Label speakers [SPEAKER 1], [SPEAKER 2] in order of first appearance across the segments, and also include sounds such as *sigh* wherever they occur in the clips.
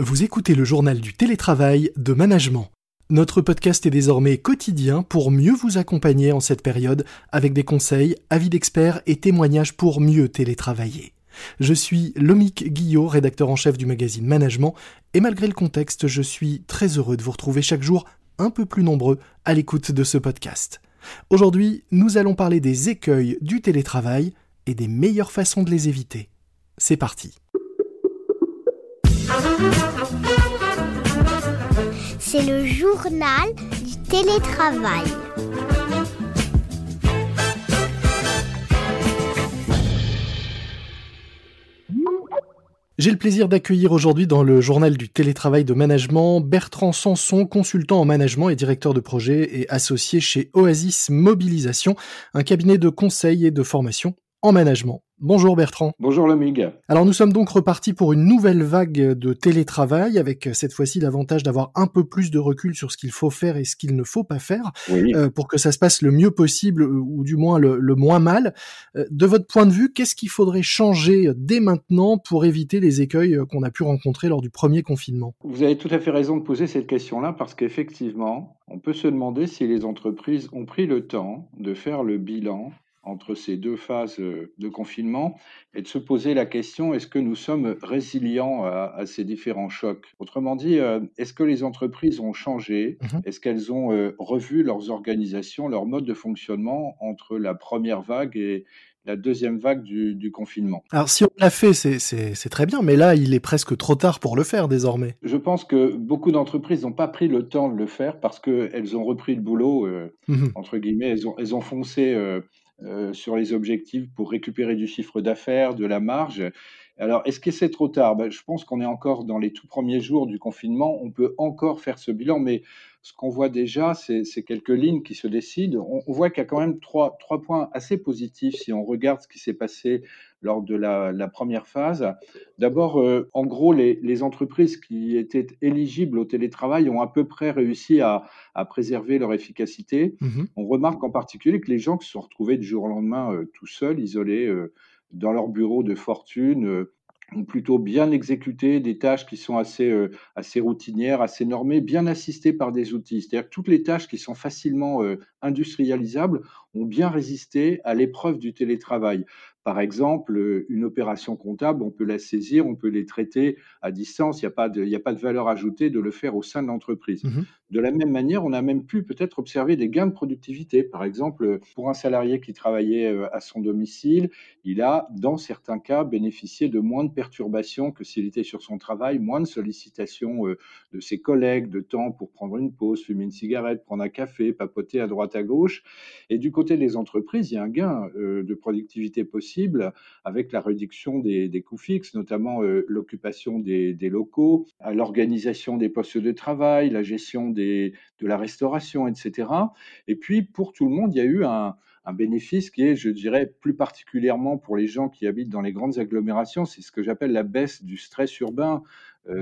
[SPEAKER 1] Vous écoutez le journal du télétravail de Management. Notre podcast est désormais quotidien pour mieux vous accompagner en cette période avec des conseils, avis d'experts et témoignages pour mieux télétravailler. Je suis Lomique Guillot, rédacteur en chef du magazine Management, et malgré le contexte, je suis très heureux de vous retrouver chaque jour un peu plus nombreux à l'écoute de ce podcast. Aujourd'hui, nous allons parler des écueils du télétravail et des meilleures façons de les éviter. C'est parti.
[SPEAKER 2] C'est le journal du télétravail.
[SPEAKER 1] J'ai le plaisir d'accueillir aujourd'hui dans le journal du télétravail de management Bertrand Sanson, consultant en management et directeur de projet et associé chez Oasis Mobilisation, un cabinet de conseil et de formation en management. Bonjour Bertrand.
[SPEAKER 3] Bonjour Lomig.
[SPEAKER 1] Alors nous sommes donc repartis pour une nouvelle vague de télétravail avec cette fois-ci l'avantage d'avoir un peu plus de recul sur ce qu'il faut faire et ce qu'il ne faut pas faire euh, pour que ça se passe le mieux possible euh, ou du moins le, moins mal. Euh, de votre point de vue, qu'est-ce qu'il faudrait changer dès maintenant pour éviter les écueils qu'on a pu rencontrer lors du premier confinement?
[SPEAKER 3] Vous avez tout à fait raison de poser cette question-là parce qu'effectivement, on peut se demander si les entreprises ont pris le temps de faire le bilan entre ces deux phases euh, de confinement et de se poser la question est-ce que nous sommes résilients à, ces différents chocs? Autrement dit, euh, est-ce que les entreprises ont changé? Mmh Est-ce qu'elles ont euh, revu leurs organisations, leur mode de fonctionnement entre la première vague et, la deuxième vague du, confinement?
[SPEAKER 1] Alors si on l'a fait, c'est très bien, mais là, il est presque trop tard pour le faire désormais.
[SPEAKER 3] Je pense que beaucoup d'entreprises n'ont pas pris le temps de le faire parce qu'elles ont repris le boulot, mmh entre guillemets, elles ont, elles ont foncé euh, sur les objectifs pour récupérer du chiffre d'affaires, de la marge. Alors, est-ce que c'est trop tard? Ben, Je pense qu'on est encore dans les tout premiers jours du confinement. On peut encore faire ce bilan, mais ce qu'on voit déjà, c'est quelques lignes qui se décident. On, voit qu'il y a quand même trois, trois, points assez positifs si on regarde ce qui s'est passé lors de la, première phase. D'abord, euh, en gros, les, entreprises qui étaient éligibles au télétravail ont à peu près réussi à, préserver leur efficacité. Mmh On remarque en particulier que les gens qui se sont retrouvés du jour au lendemain euh, tout seuls, isolés euh, dans leur bureau de fortune, ont plutôt bien exécuté des tâches qui sont assez, euh, assez routinières, assez normées, bien assistées par des outils. C'est-à-dire que toutes les tâches qui sont facilement euh, industrialisables ont bien résisté à l'épreuve du télétravail. Par exemple, euh, une opération comptable, on peut la saisir, on peut les traiter à distance, il n'y a, pas de, a pas de valeur ajoutée de le faire au sein de l'entreprise. Mmh de la même manière, on a même pu peut-être observer des gains de productivité. Par exemple, pour un salarié qui travaillait euh, à son domicile, il a, dans certains cas, bénéficié de moins de perturbations que s'il était sur son travail, moins de sollicitations euh, de ses collègues, de temps pour prendre une pause, fumer une cigarette, prendre un café, papoter à droite à gauche. Et du côté des entreprises, il y a un gain de productivité possible avec la réduction des, coûts fixes, notamment euh, l'occupation des, locaux, l'organisation des postes de travail, la gestion de la restauration, etc. Et puis, pour tout le monde, il y a eu un, un bénéfice qui est, je dirais, plus particulièrement pour les gens qui habitent dans les grandes agglomérations, c'est ce que j'appelle la baisse du stress urbain.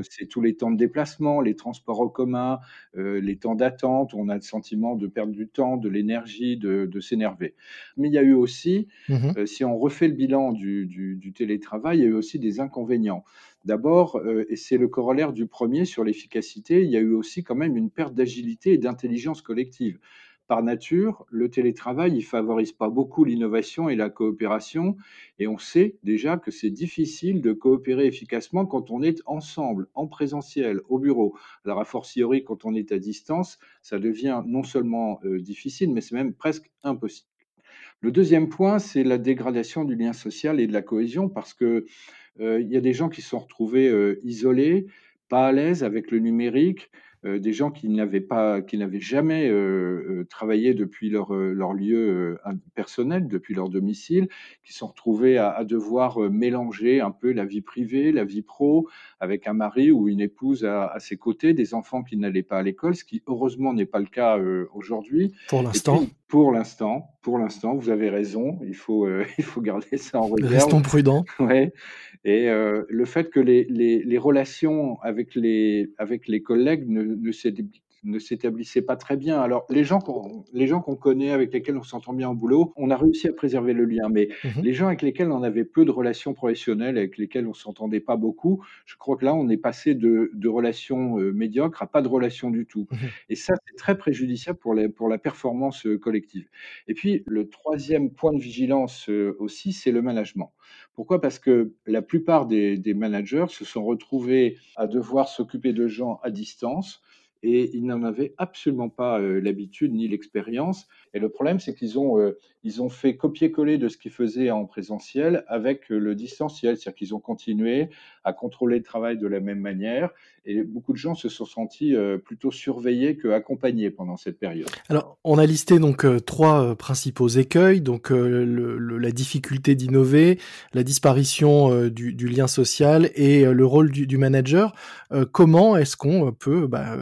[SPEAKER 3] C'est tous les temps de déplacement, les transports en commun, les temps d'attente, on a le sentiment de perdre du temps, de l'énergie, de, s'énerver. Mais il y a eu aussi, mmh si on refait le bilan du, télétravail, il y a eu aussi des inconvénients. D'abord, et c'est le corollaire du premier sur l'efficacité, il y a eu aussi quand même une perte d'agilité et d'intelligence collective par nature, le télétravail, il favorise pas beaucoup l'innovation et la coopération. Et on sait déjà que c'est difficile de coopérer efficacement quand on est ensemble, en présentiel, au bureau. Alors, a fortiori, quand on est à distance, ça devient non seulement euh, difficile, mais c'est même presque impossible. Le deuxième point, c'est la dégradation du lien social et de la cohésion, parce que euh, il y a des gens qui se sont retrouvés euh, isolés, pas à l'aise avec le numérique, euh, des gens qui n'avaient pas, qui n'avaient jamais euh, euh, travaillé depuis leur, leur lieu personnel, depuis leur domicile, qui sont retrouvés à, devoir mélanger un peu la vie privée, la vie pro, avec un mari ou une épouse à, ses côtés, des enfants qui n'allaient pas à l'école, ce qui heureusement n'est pas le cas aujourd'hui.
[SPEAKER 1] Pour l'instant.
[SPEAKER 3] Pour l'instant, pour l'instant, vous avez raison. Il faut, *laughs* il faut garder ça en réserve.
[SPEAKER 1] Restons prudents.
[SPEAKER 3] Ouais. Et le fait que les, les, les relations avec les, avec les collègues ne, ne ne s'établissait pas très bien. Alors, les gens qu'on les gens qu'on connaît, avec lesquels on s'entend bien au boulot, on a réussi à préserver le lien. Mais mmh les gens avec lesquels on avait peu de relations professionnelles, avec lesquels on s'entendait pas beaucoup, je crois que là, on est passé de, de relations euh, médiocres à pas de relations du tout. Mmh Et ça, c'est très préjudiciable pour, les, pour la performance euh, collective. Et puis, le troisième point de vigilance euh, aussi, c'est le management. Pourquoi? Parce que la plupart des, des managers se sont retrouvés à devoir s'occuper de gens à distance et ils n'en avaient absolument pas l'habitude ni l'expérience. Et le problème, c'est qu'ils ont, ils ont fait copier-coller de ce qu'ils faisaient en présentiel avec le distanciel, c'est-à-dire qu'ils ont continué à contrôler le travail de la même manière. Et beaucoup de gens se sont sentis plutôt surveillés que accompagnés pendant cette période.
[SPEAKER 1] Alors, on a listé donc trois principaux écueils, donc la difficulté d'innover, la disparition du, lien social et le rôle du, manager. comment est-ce qu'on peut bah,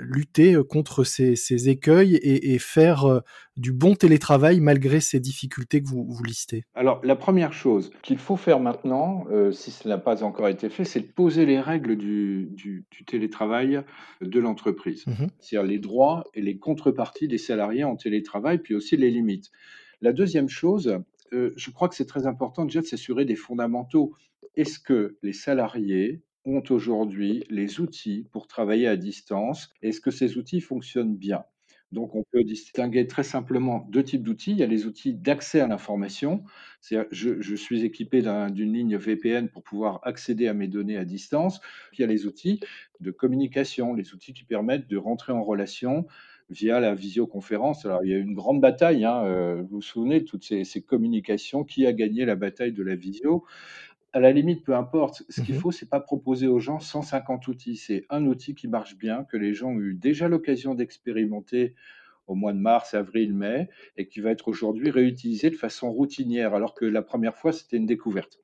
[SPEAKER 1] lutter contre ces, écueils et faire du bon télétravail malgré ces difficultés que vous, vous listez
[SPEAKER 3] Alors, la première chose qu'il faut faire maintenant, euh, si cela n'a pas encore été fait, c'est de poser les règles du, du, télétravail de l'entreprise. Mmh C'est-à-dire les droits et les contreparties des salariés en télétravail, puis aussi les limites. La deuxième chose, euh, je crois que c'est très important déjà de s'assurer des fondamentaux. Est-ce que les salariés ont aujourd'hui les outils pour travailler à distance? Est-ce que ces outils fonctionnent bien? Donc, on peut distinguer très simplement deux types d'outils. Il y a les outils d'accès à l'information. C'est je, je suis équipé d'une ligne VPN pour pouvoir accéder à mes données à distance. Il y a les outils de communication, les outils qui permettent de rentrer en relation via la visioconférence. Alors, il y a eu une grande bataille, hein, euh, vous vous souvenez, de toutes ces, ces, communications, qui a gagné la bataille de la visio? À la limite, peu importe. Ce qu'il mmh faut, c'est pas proposer aux gens 150 outils. C'est un outil qui marche bien, que les gens ont eu déjà l'occasion d'expérimenter au mois de mars, avril, mai, et qui va être aujourd'hui réutilisé de façon routinière, alors que la première fois, c'était une découverte.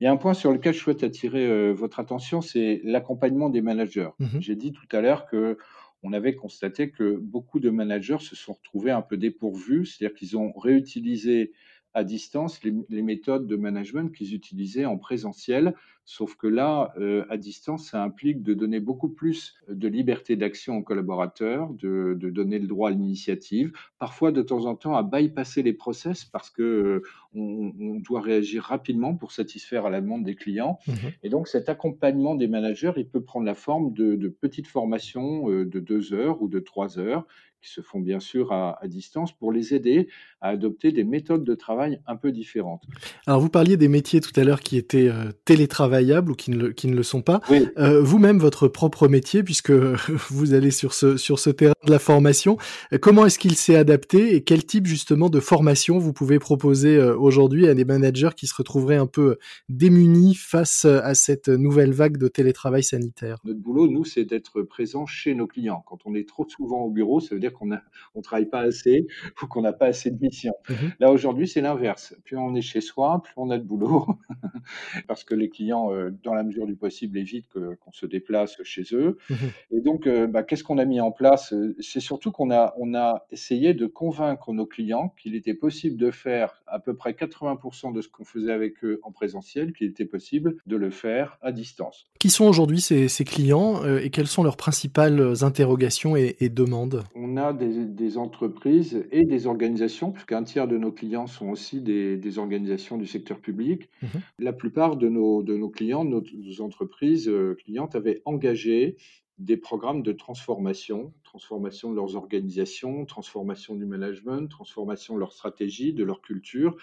[SPEAKER 3] Il y a un point sur lequel je souhaite attirer euh, votre attention, c'est l'accompagnement des managers. Mmh J'ai dit tout à l'heure que on avait constaté que beaucoup de managers se sont retrouvés un peu dépourvus, c'est-à-dire qu'ils ont réutilisé à distance les, méthodes de management qu'ils utilisaient en présentiel. Sauf que là, euh, à distance, ça implique de donner beaucoup plus de liberté d'action aux collaborateurs, de, donner le droit à l'initiative, parfois de temps en temps à bypasser les process parce que euh, on, doit réagir rapidement pour satisfaire à la demande des clients. Mmh Et donc cet accompagnement des managers, il peut prendre la forme de, petites formations euh, de deux heures ou de trois heures qui se font bien sûr à, distance pour les aider à adopter des méthodes de travail un peu différentes.
[SPEAKER 1] Alors vous parliez des métiers tout à l'heure qui étaient euh, télétravaillables ou qui ne le, qui ne le sont pas. Euh, vous-même, votre propre métier, puisque *laughs* vous allez sur ce, sur ce terrain de la formation, euh, comment est-ce qu'il s'est adapté et quel type justement de formation vous pouvez proposer aujourd'hui à des managers qui se retrouveraient un peu démunis face à cette nouvelle vague de télétravail sanitaire?
[SPEAKER 3] Notre boulot, nous, c'est d'être présent chez nos clients. Quand on est trop souvent au bureau, ça veut dire qu'on ne on travaille pas assez ou qu'on n'a pas assez de missions. Mmh Là, aujourd'hui, c'est l'inverse. Plus on est chez soi, plus on a de boulot, *laughs* parce que les clients, euh, dans la mesure du possible, évitent qu'on se déplace chez eux. Mmh Et donc, euh, bah, qu'est-ce qu'on a mis en place? C'est surtout qu'on a, on a essayé de convaincre nos clients qu'il était possible de faire à peu près 80% de ce qu'on faisait avec eux en présentiel, qu'il était possible de le faire à distance.
[SPEAKER 1] Qui sont aujourd'hui ces, clients euh, et quelles sont leurs principales interrogations et, et demandes?
[SPEAKER 3] A des, entreprises et des organisations, puisqu'un tiers de nos clients sont aussi des, organisations du secteur public. Mmh La plupart de nos, de nos clients, nos, nos entreprises euh, clientes avaient engagé des programmes de transformation, transformation de leurs organisations, transformation du management, transformation de leur stratégie, de leur culture.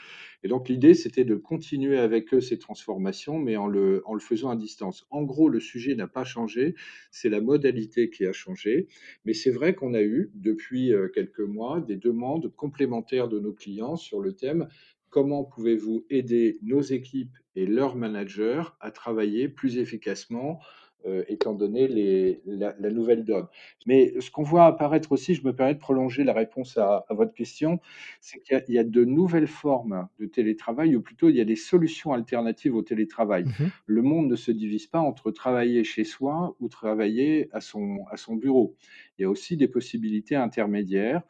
[SPEAKER 3] Et donc l'idée, c'était de continuer avec eux ces transformations, mais en le, en le faisant à distance. En gros, le sujet n'a pas changé, c'est la modalité qui a changé. Mais c'est vrai qu'on a eu, depuis euh, quelques mois, des demandes complémentaires de nos clients sur le thème comment pouvez-vous aider nos équipes et leurs managers à travailler plus efficacement euh, étant donné les, la, nouvelle donne. Mais ce qu'on voit apparaître aussi, je me permets de prolonger la réponse à, votre question, c'est qu'il y, a de nouvelles formes de télétravail, ou plutôt il y a des solutions alternatives au télétravail. Mmh Le monde ne se divise pas entre travailler chez soi ou travailler à son, à son bureau. Il y a aussi des possibilités intermédiaires.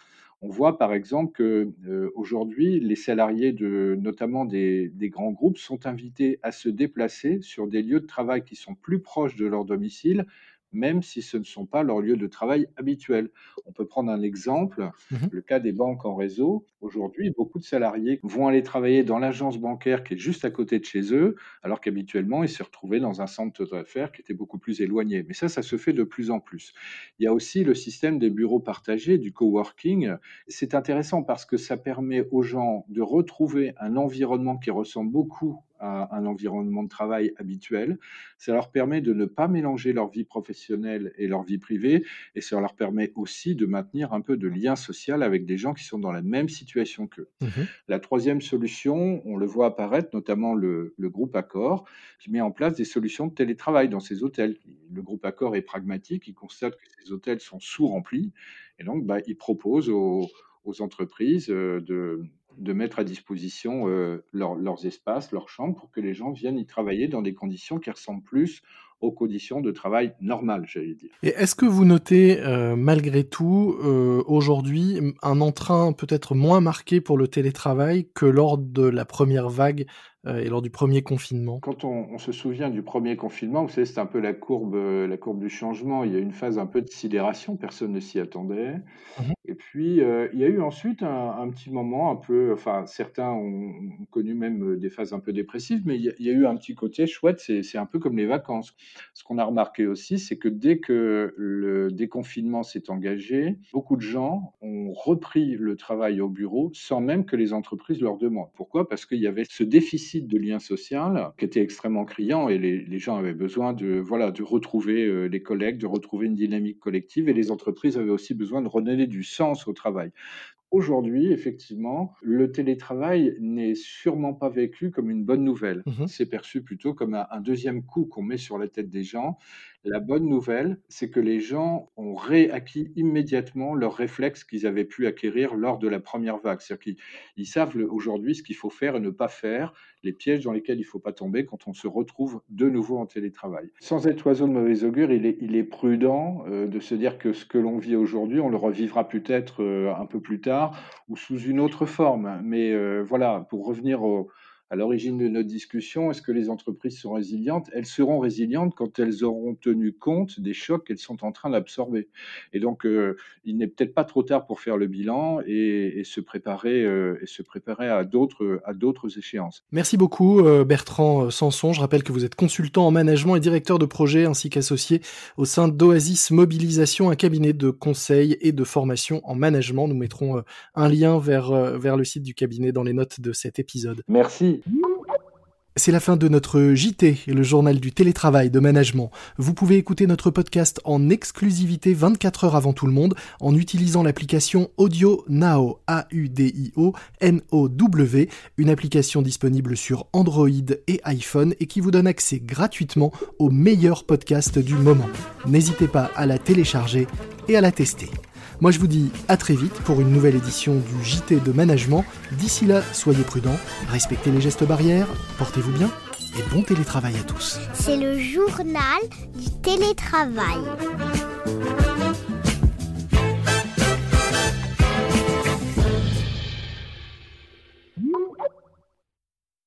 [SPEAKER 3] On voit par exemple que euh, aujourd'hui, les salariés de notamment des, grands groupes sont invités à se déplacer sur des lieux de travail qui sont plus proches de leur domicile, même si ce ne sont pas leurs lieux de travail habituels. On peut prendre un exemple, mmh le cas des banques en réseau. Aujourd'hui, beaucoup de salariés vont aller travailler dans l'agence bancaire qui est juste à côté de chez eux, alors qu'habituellement, ils se retrouvaient dans un centre d'affaires qui était beaucoup plus éloigné. Mais ça, ça se fait de plus en plus. Il y a aussi le système des bureaux partagés, du coworking. C'est intéressant parce que ça permet aux gens de retrouver un environnement qui ressemble beaucoup à un environnement de travail habituel. Ça leur permet de ne pas mélanger leur vie professionnelle et leur vie privée et ça leur permet aussi de maintenir un peu de lien social avec des gens qui sont dans la même situation qu'eux. Mmh la troisième solution, on le voit apparaître, notamment le, groupe Accor, qui met en place des solutions de télétravail dans ces hôtels. Le groupe Accor est pragmatique, il constate que ces hôtels sont sous-remplis et donc bah, il propose aux entreprises euh, de de mettre à disposition euh, leurs espaces, leurs chambres, pour que les gens viennent y travailler dans des conditions qui ressemblent plus aux conditions de travail normales, j'allais dire.
[SPEAKER 1] Et est-ce que vous notez euh, malgré tout euh, aujourd'hui un entrain peut-être moins marqué pour le télétravail que lors de la première vague et lors du premier confinement
[SPEAKER 3] Quand on, se souvient du premier confinement, vous savez, c'est un peu la courbe, la courbe du changement. Il y a une phase un peu de sidération, personne ne s'y attendait. Mmh et puis, il y a eu ensuite un, petit moment un peu, enfin, certains ont, connu même des phases un peu dépressives, mais il y, il y a eu un petit côté chouette, c'est un peu comme les vacances. Ce qu'on a remarqué aussi, c'est que dès que le déconfinement s'est engagé, beaucoup de gens ont repris le travail au bureau sans même que les entreprises leur demandent. Pourquoi? Parce qu'il y avait ce déficit de lien social qui était extrêmement criant et les, gens avaient besoin de, voilà, de retrouver euh, les collègues, de retrouver une dynamique collective et les entreprises avaient aussi besoin de redonner du sens au travail. Aujourd'hui, effectivement, le télétravail n'est sûrement pas vécu comme une bonne nouvelle. Mmh C'est perçu plutôt comme un, deuxième coup qu'on met sur la tête des gens la bonne nouvelle, c'est que les gens ont réacquis immédiatement leurs réflexes qu'ils avaient pu acquérir lors de la première vague. C'est-à-dire qu'ils savent aujourd'hui ce qu'il faut faire et ne pas faire, les pièges dans lesquels il ne faut pas tomber quand on se retrouve de nouveau en télétravail. Sans être oiseau de mauvais augure, il est, prudent euh, de se dire que ce que l'on vit aujourd'hui, on le revivra peut-être euh, un peu plus tard ou sous une autre forme. Mais euh, voilà, pour revenir au, à l'origine de notre discussion, est-ce que les entreprises sont résilientes? Elles seront résilientes quand elles auront tenu compte des chocs qu'elles sont en train d'absorber. Et donc, euh, il n'est peut-être pas trop tard pour faire le bilan et, se préparer euh, et se préparer à d'autres à d'autres échéances.
[SPEAKER 1] Merci beaucoup euh, Bertrand Sanson. Je rappelle que vous êtes consultant en management et directeur de projet ainsi qu'associé au sein d'Oasis Mobilisation, un cabinet de conseil et de formation en management. Nous mettrons un lien vers vers le site du cabinet dans les notes de cet épisode. C'est la fin de notre JT, le journal du télétravail de management. Vous pouvez écouter notre podcast en exclusivité 24 heures avant tout le monde en utilisant l'application Audio Now, A-U-D-I-O N-O-W, une application disponible sur Android et iPhone et qui vous donne accès gratuitement aux meilleurs podcasts du moment. N'hésitez pas à la télécharger et à la tester. Moi je vous dis à très vite pour une nouvelle édition du JT de management. D'ici là, soyez prudents, respectez les gestes barrières, portez-vous bien et bon télétravail à tous.
[SPEAKER 2] C'est le journal du télétravail.